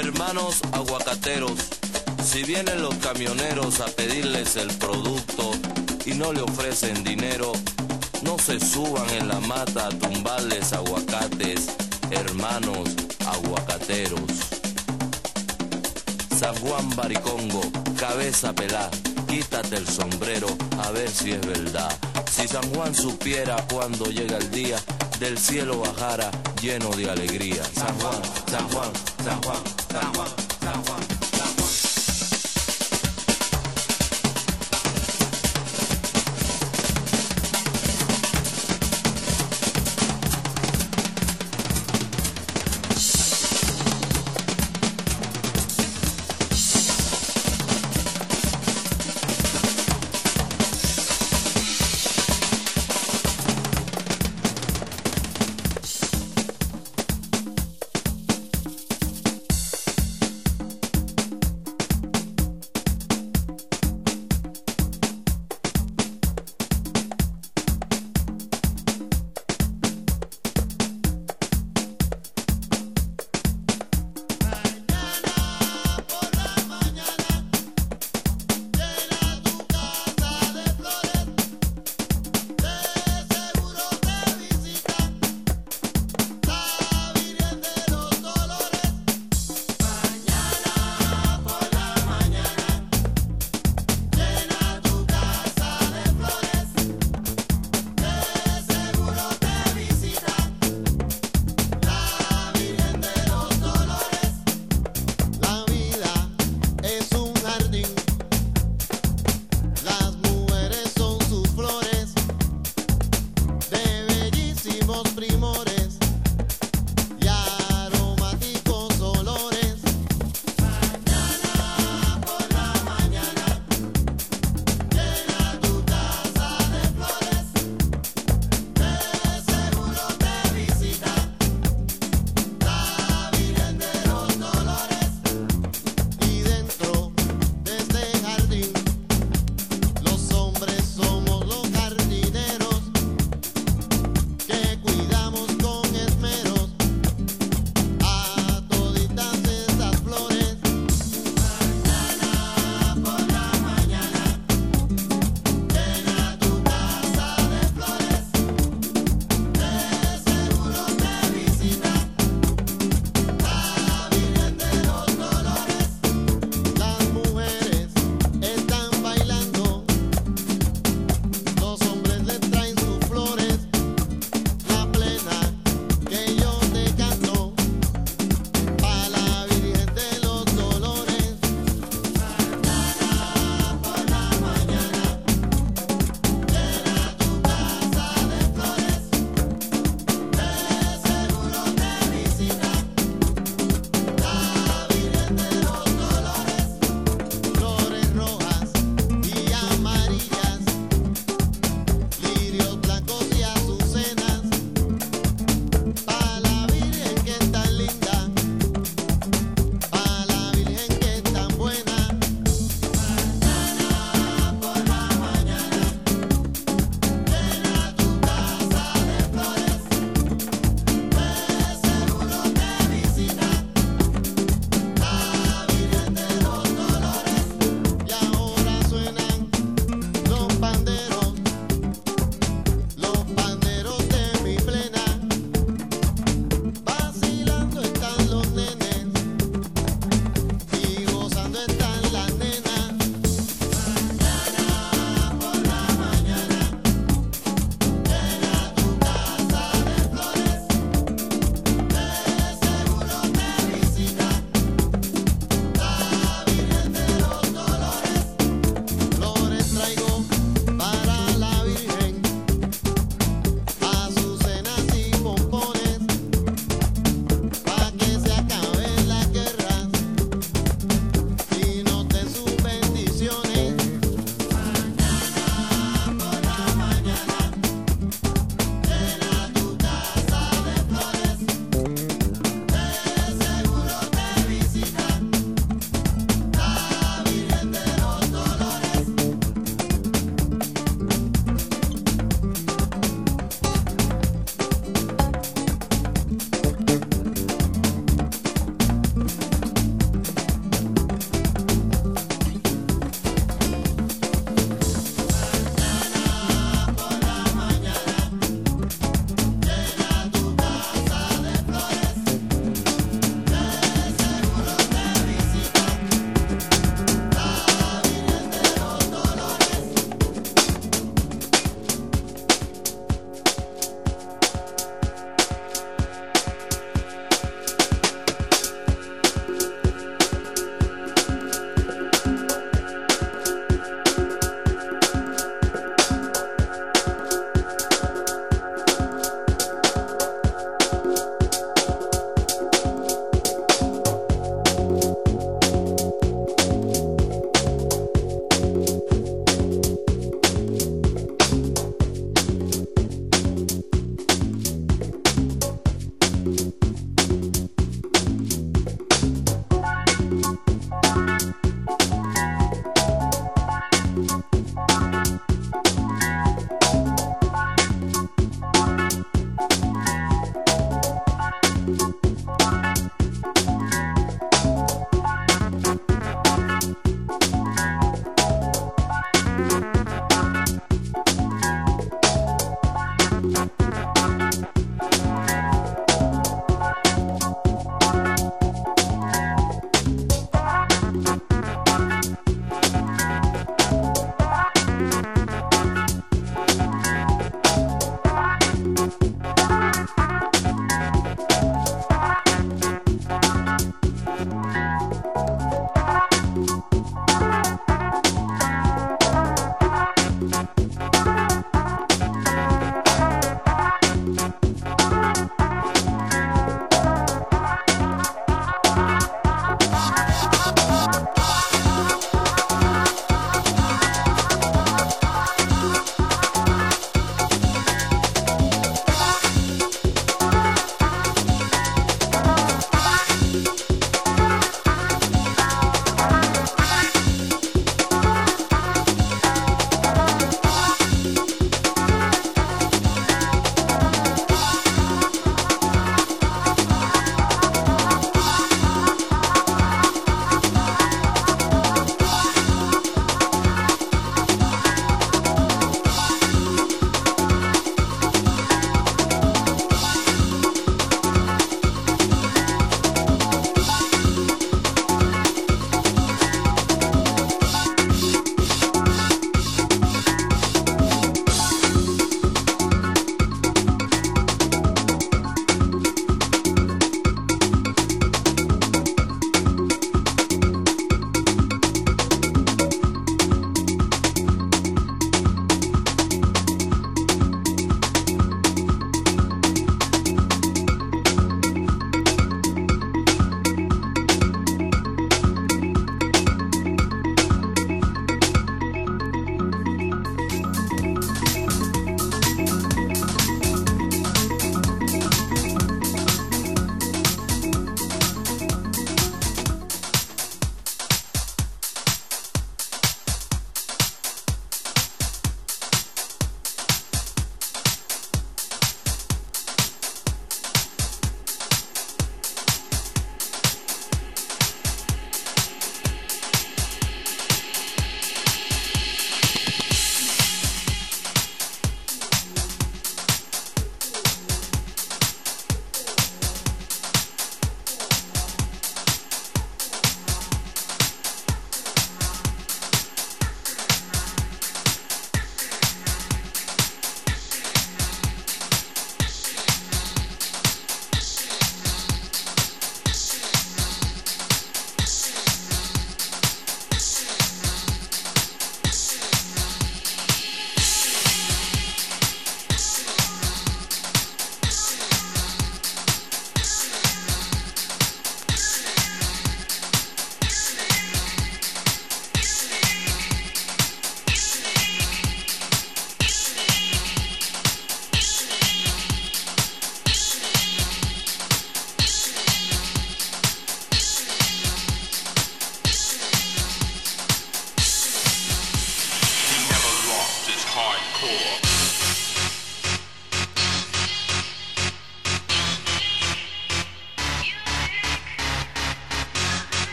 Hermanos aguacateros, si vienen los camioneros a pedirles el producto y no le ofrecen dinero, no se suban en la mata a tumbarles aguacates, hermanos aguacateros. San Juan Baricongo, cabeza pelá, quítate el sombrero a ver si es verdad. Si San Juan supiera cuando llega el día, del cielo bajara lleno de alegría. San Juan, San Juan, San Juan, San Juan,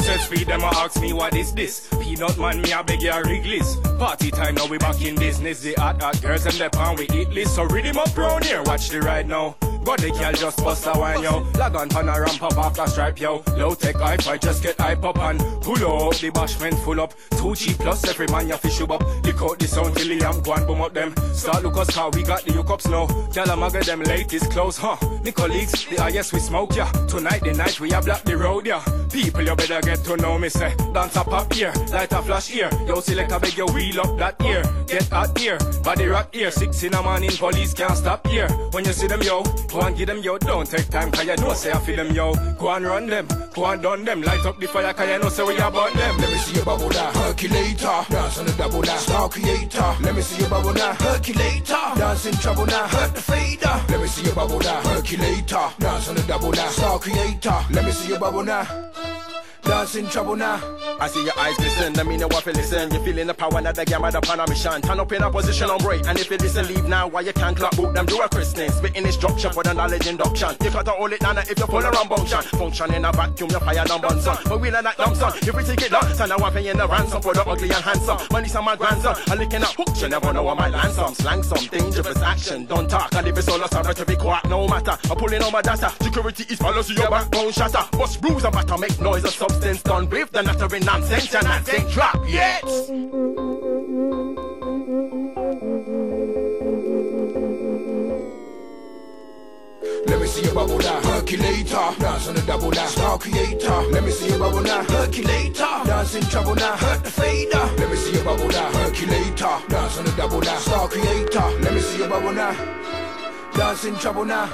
Search feed them a ask me what is this? Peanut man me a beg ya Wrigley's Party time now we back in business. The hot hot girls and the pan we eat list. So read him up round here. Watch the ride now but the girl just bust a wine, yo. Lag on pan a ramp up after stripe, yo. Low tech hype, I just get hype up and pull up. The bashment full up. Two G plus every man ya fish up. Lick out the sound till the am go and boom up them. Start look us car, we got the hookups now. Girl, I'm get them latest clothes, huh? Me colleagues, the highest we smoke, yeah. Tonight the night we a block the road, yeah. People, you better get to know me, say. Dance up up here, light a flash here. Yo, select a beg your wheel up that ear. Get out here, body rock here. Six in a morning, police can't stop here. When you see them, yo, go and give them, yo. Don't take time, cause you know, say I feel them, yo. Go and run them, go and done them. Light up the fire, cause you know, say we about them. Let me see your bubble now, Herculator. Dance on the double now, star creator. Let me see your bubble now, Herculator. Dance in trouble now, hurt the fader. Let me see your bubble now, Herculator. Dance on the double now, star creator. Let me see your bubble now. Dance in trouble now. I see your eyes glisten, that mean you want to listen. You're feeling the power that the gamma a mission. Turn up in a position on break, and if you listen, leave now. Why you can't clap, boot them, do a christening. Spitting drop for the knowledge induction. You got to hold it down if you pull around function. Function in a vacuum, you fire bun son. But we like that dumb son. If we take it down, so now I'm paying the ransom for the ugly and handsome. Money some my grandson, I'm licking up hooks, you never know what my land some. Slang some, dangerous action, don't talk. If it's all a sorry to be quiet, no matter. I'm pulling on my data. Security is so your backbone shatter. Bust bruise, I'm about to make noise, a substance done with the nattering nonsense, and I think drop yet. Let me see your bubble now, Herculator. Dance on the double now, star creator. Let me see your bubble now, Herculator. Dance in trouble now, hurt the fader. Let me see your bubble now, Herculator. Dance on the double now, star creator. Let me see your bubble now. Dance in trouble now.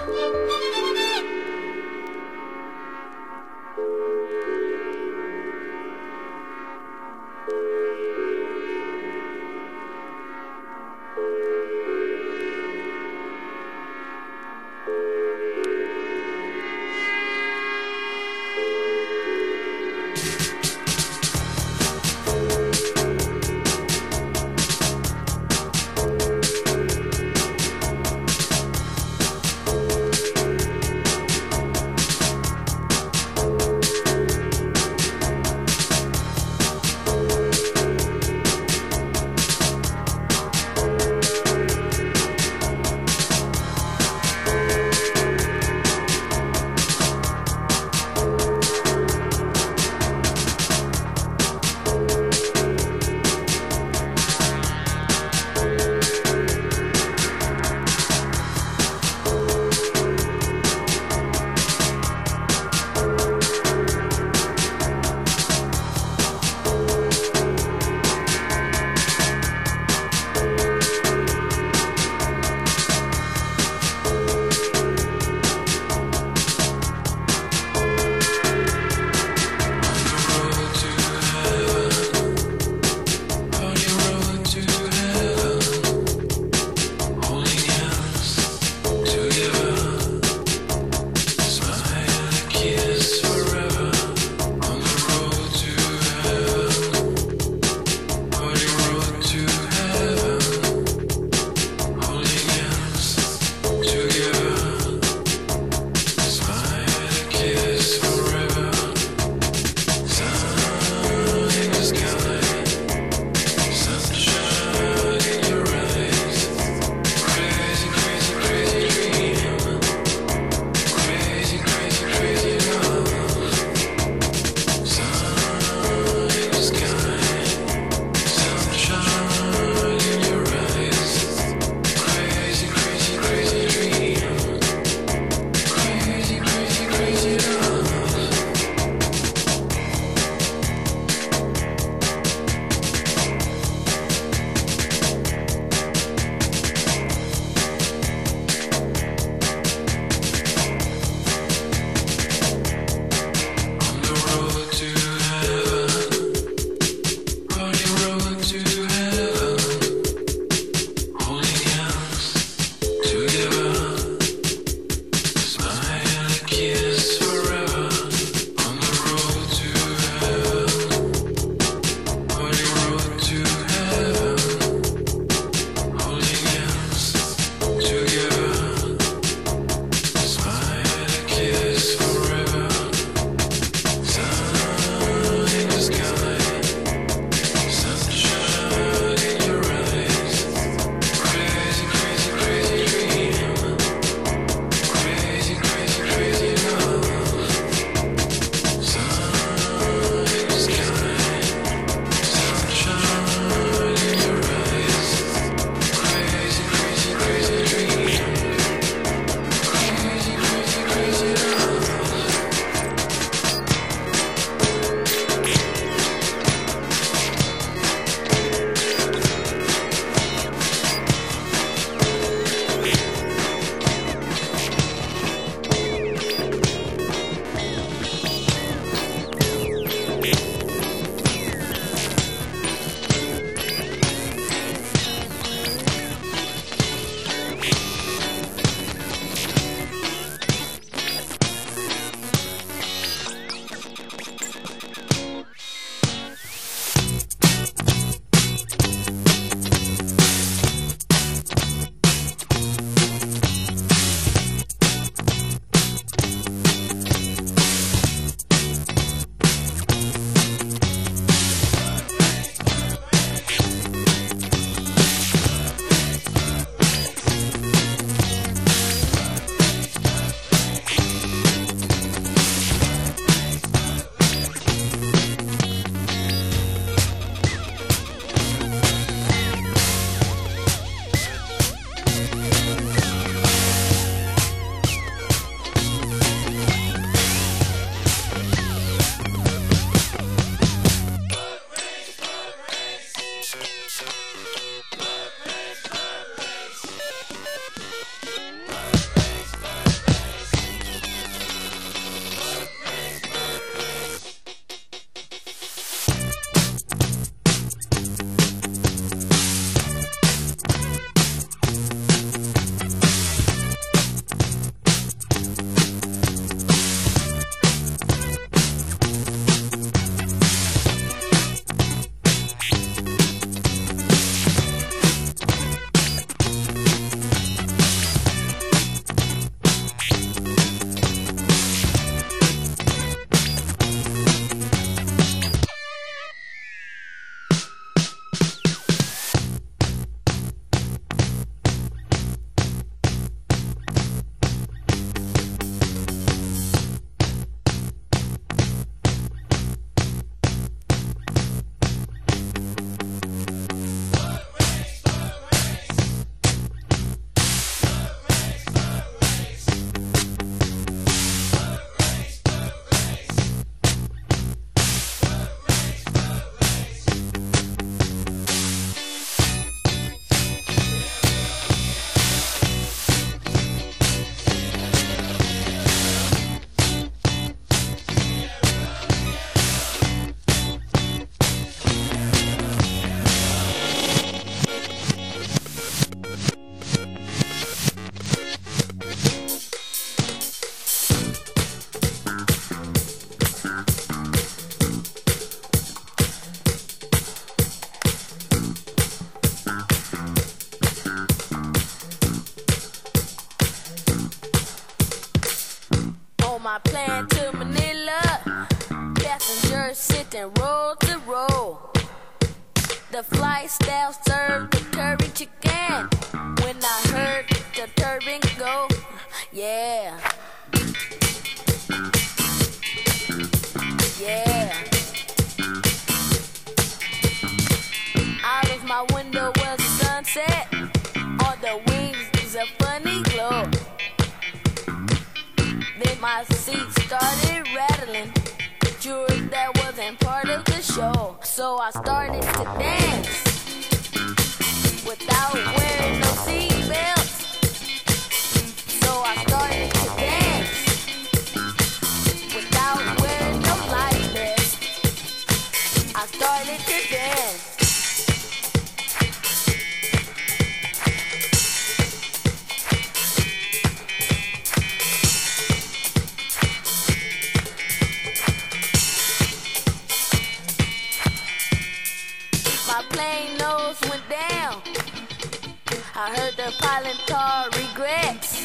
silent car regrets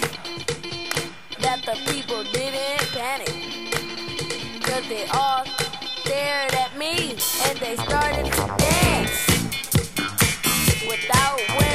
that the people didn't panic. Cause they all stared at me and they started to dance without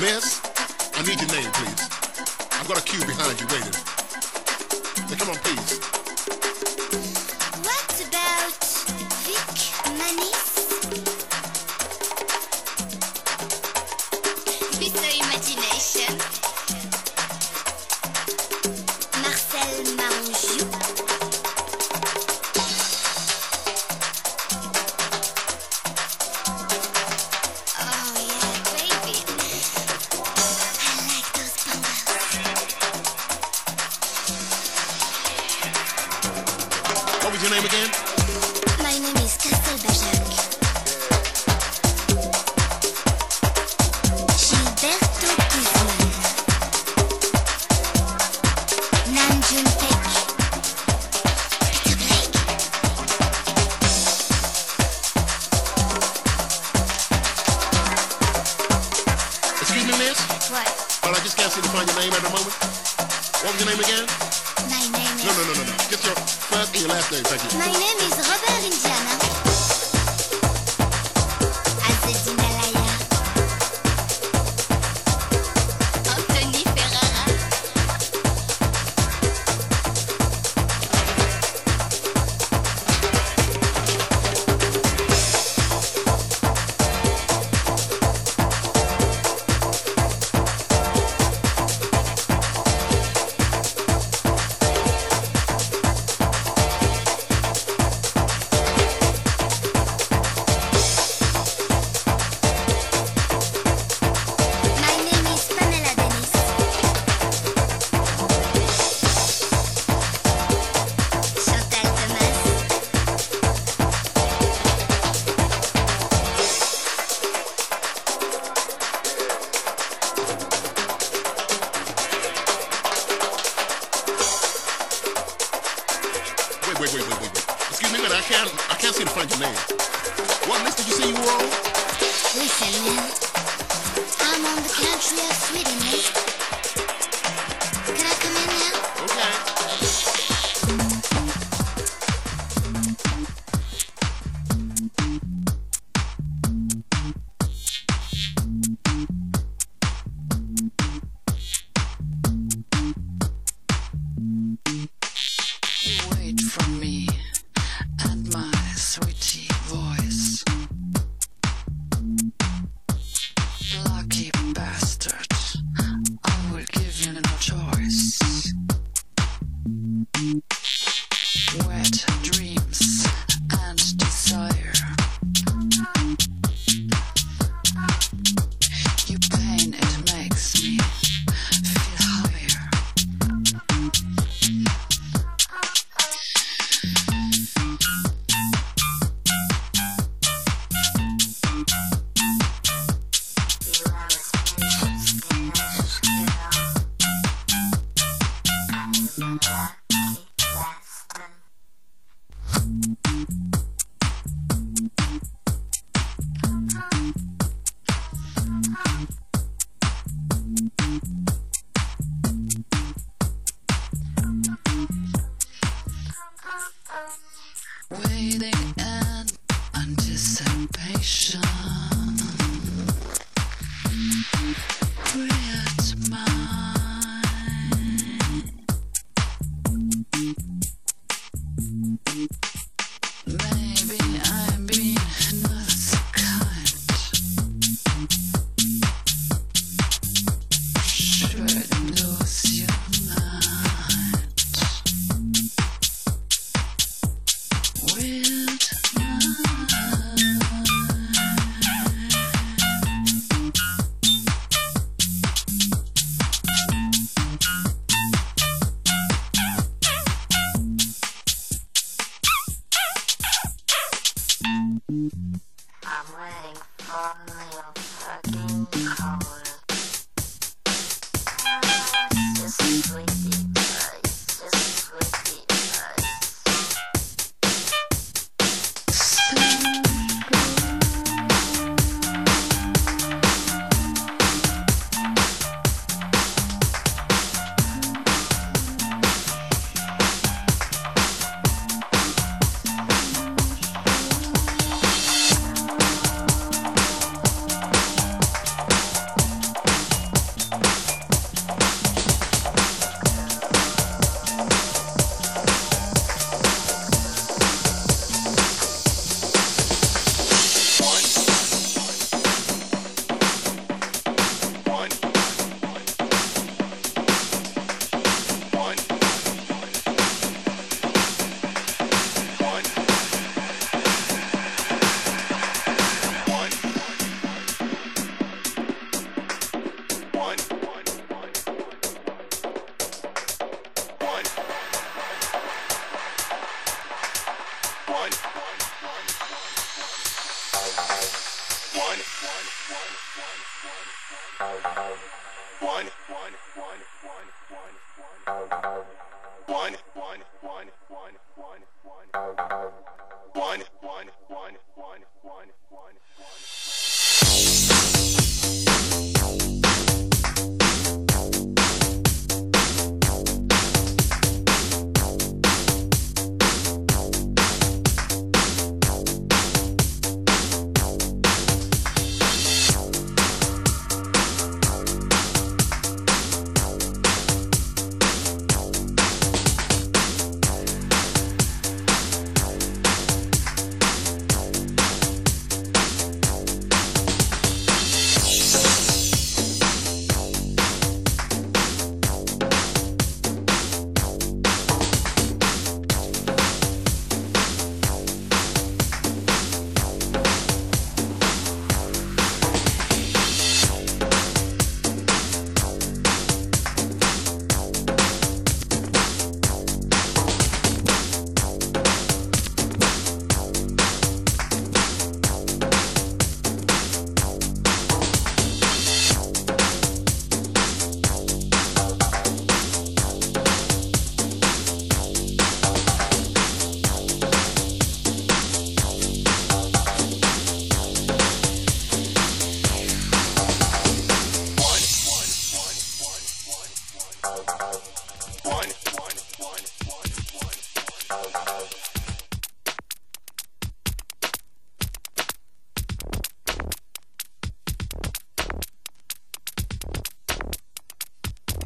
Miss, I need your name, please. I've got a queue behind you waiting. Now come on, please.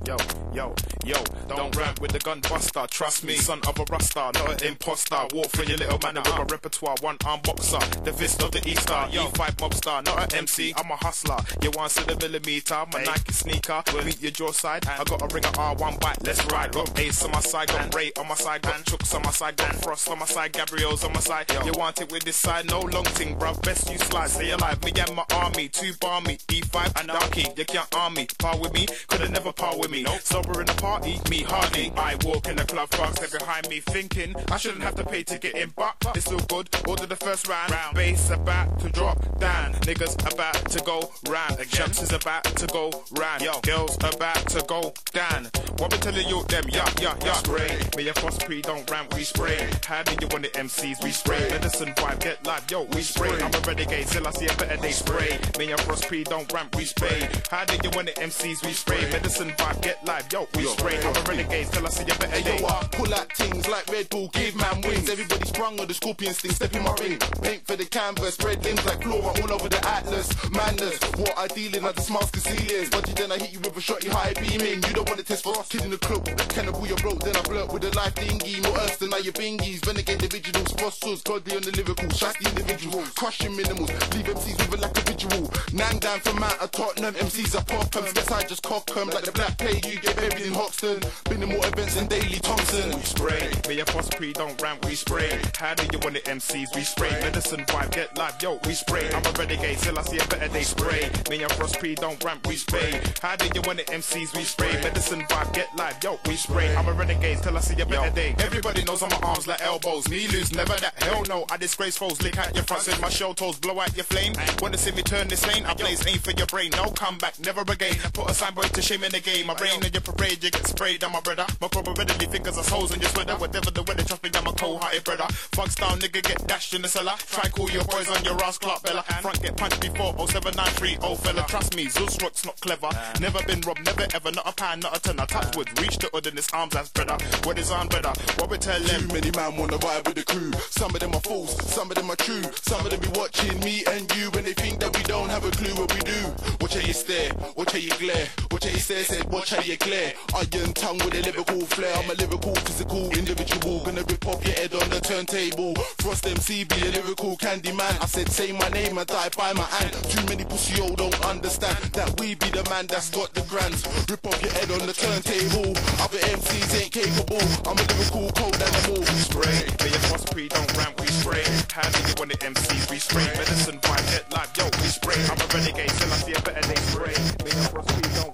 Yo, yo, yo, don't rap with the gun buster. Trust me, son of a rasta, not an imposter. Walk for your little man with a repertoire. One arm boxer, the fist of the Easter. Yo, five mobster, not an MC. I'm a hustler. You want to the millimeter? My Nike sneaker. Meet your jaw side. I got a ring of R1 bite. Let's ride. Got Ace on my side, got Ray on my side, got Chooks on my side, got Frost on my side, Gabriel's on my side. You want it with this side? No long thing, bruv. Best you slide. Stay alive. Me and my army, two barmy. E5 and donkey. You can't arm me. Par with me, coulda never par with me. Sober in the party, me hardly. I walk in the club, fast they behind me thinking I shouldn't have to pay to get in, but it's all good. Order the first round. Bass about to drop down. Niggas about to go round. Jumps is about to go round. Yo, girls about to go down. What we telling you them? Yeah, yeah, yeah. Spray. Me and Foss Pre don't ramp, we spray. How do you want the MCs? We spray. Medicine vibe, get live, yo, we spray. I'm a renegade, still I see a better day spray. Me and Frost Pre don't ramp, we spray. How do you want the MCs? We spray. Medicine vibe, get live, yo, we spray. I'm a renegade, still I see a better day. Yo, I pull out things like Red Bull, give man wings. Everybody sprung on the scorpion sting, step in my ring. Paint for the canvas, spread limbs like flora all over the atlas. Madness, what I deal in, I just mask concealers. But then I hit you with a shotty high beaming. You don't want to test for us, kid in the club. Cannibal, you're broke, then I flirt with a life dingy. More earth than I your bingies. Renegade individuals, fossils, godly on the lyrical. Shasty individuals, crushing minimals. Leave MCs with a lack of visual. Nang down from Mount of Tottenham. MCs are pop Guess I just cock 'em like the black get buried in Hoxton. Been in more events than Daley Thompson. We spray. And Foss Pre don't ramp, we spray. How do you want the MCs? We spray. Medicine vibe, get live, yo, we spray. I'm a renegade, till I see a better day spray. And Frost Pre don't ramp, we spray. How do you want the MCs? We spray. Medicine vibe, get live, yo, we spray. I'm a renegade, till I see a better day. Everybody knows I'm my arms like elbows. Me lose, never that. Hell no, I disgrace foes. Lick out your front, send my shell toes, blow out your flame. Wanna see me turn this lane? I blaze aim for your brain. No comeback, never again. Put a signboard to shame in the game. My brain in your parade, you get sprayed. I'm my brother. My readily fingers are holes in your sweater. Whatever the weather, trust me, I'm a cold-hearted brother. Fuck style nigga, get dashed in the cellar. Try call your boys on your ass, Clark Bella. Front get punched before 0793, oh fella. Trust me, Zeus Rock's not clever. Never been robbed, never ever. Not a pound, not a ton. I touch wood, reach the hood in his arms as brother. What is on brother? What we tell them? Too many man wanna vibe with the crew. Some of them are false, some of them are true. Some of them be watching me and you when they think that we don't have a clue what we do. Watch how you stare, watch how you glare, watch how you stare, said watch you glare. Iron tongue with a lyrical flair. I'm a lyrical, physical individual. Gonna rip off your head on the turntable. Frost MC be a lyrical candy man. I said say my name and die by my hand. Too many pussy yo don't understand that we be the man that's got the grands. Rip off your head on the turntable. Other MCs ain't capable. I'm a lyrical cold animal. Spray. Me and Foss Pre don't ramp, we spray. How do you want the MCs? We spray. Medicine vibe, get live, yo, we spray. I'm a renegade, till I see a better day spray. Me and Foss Pre don't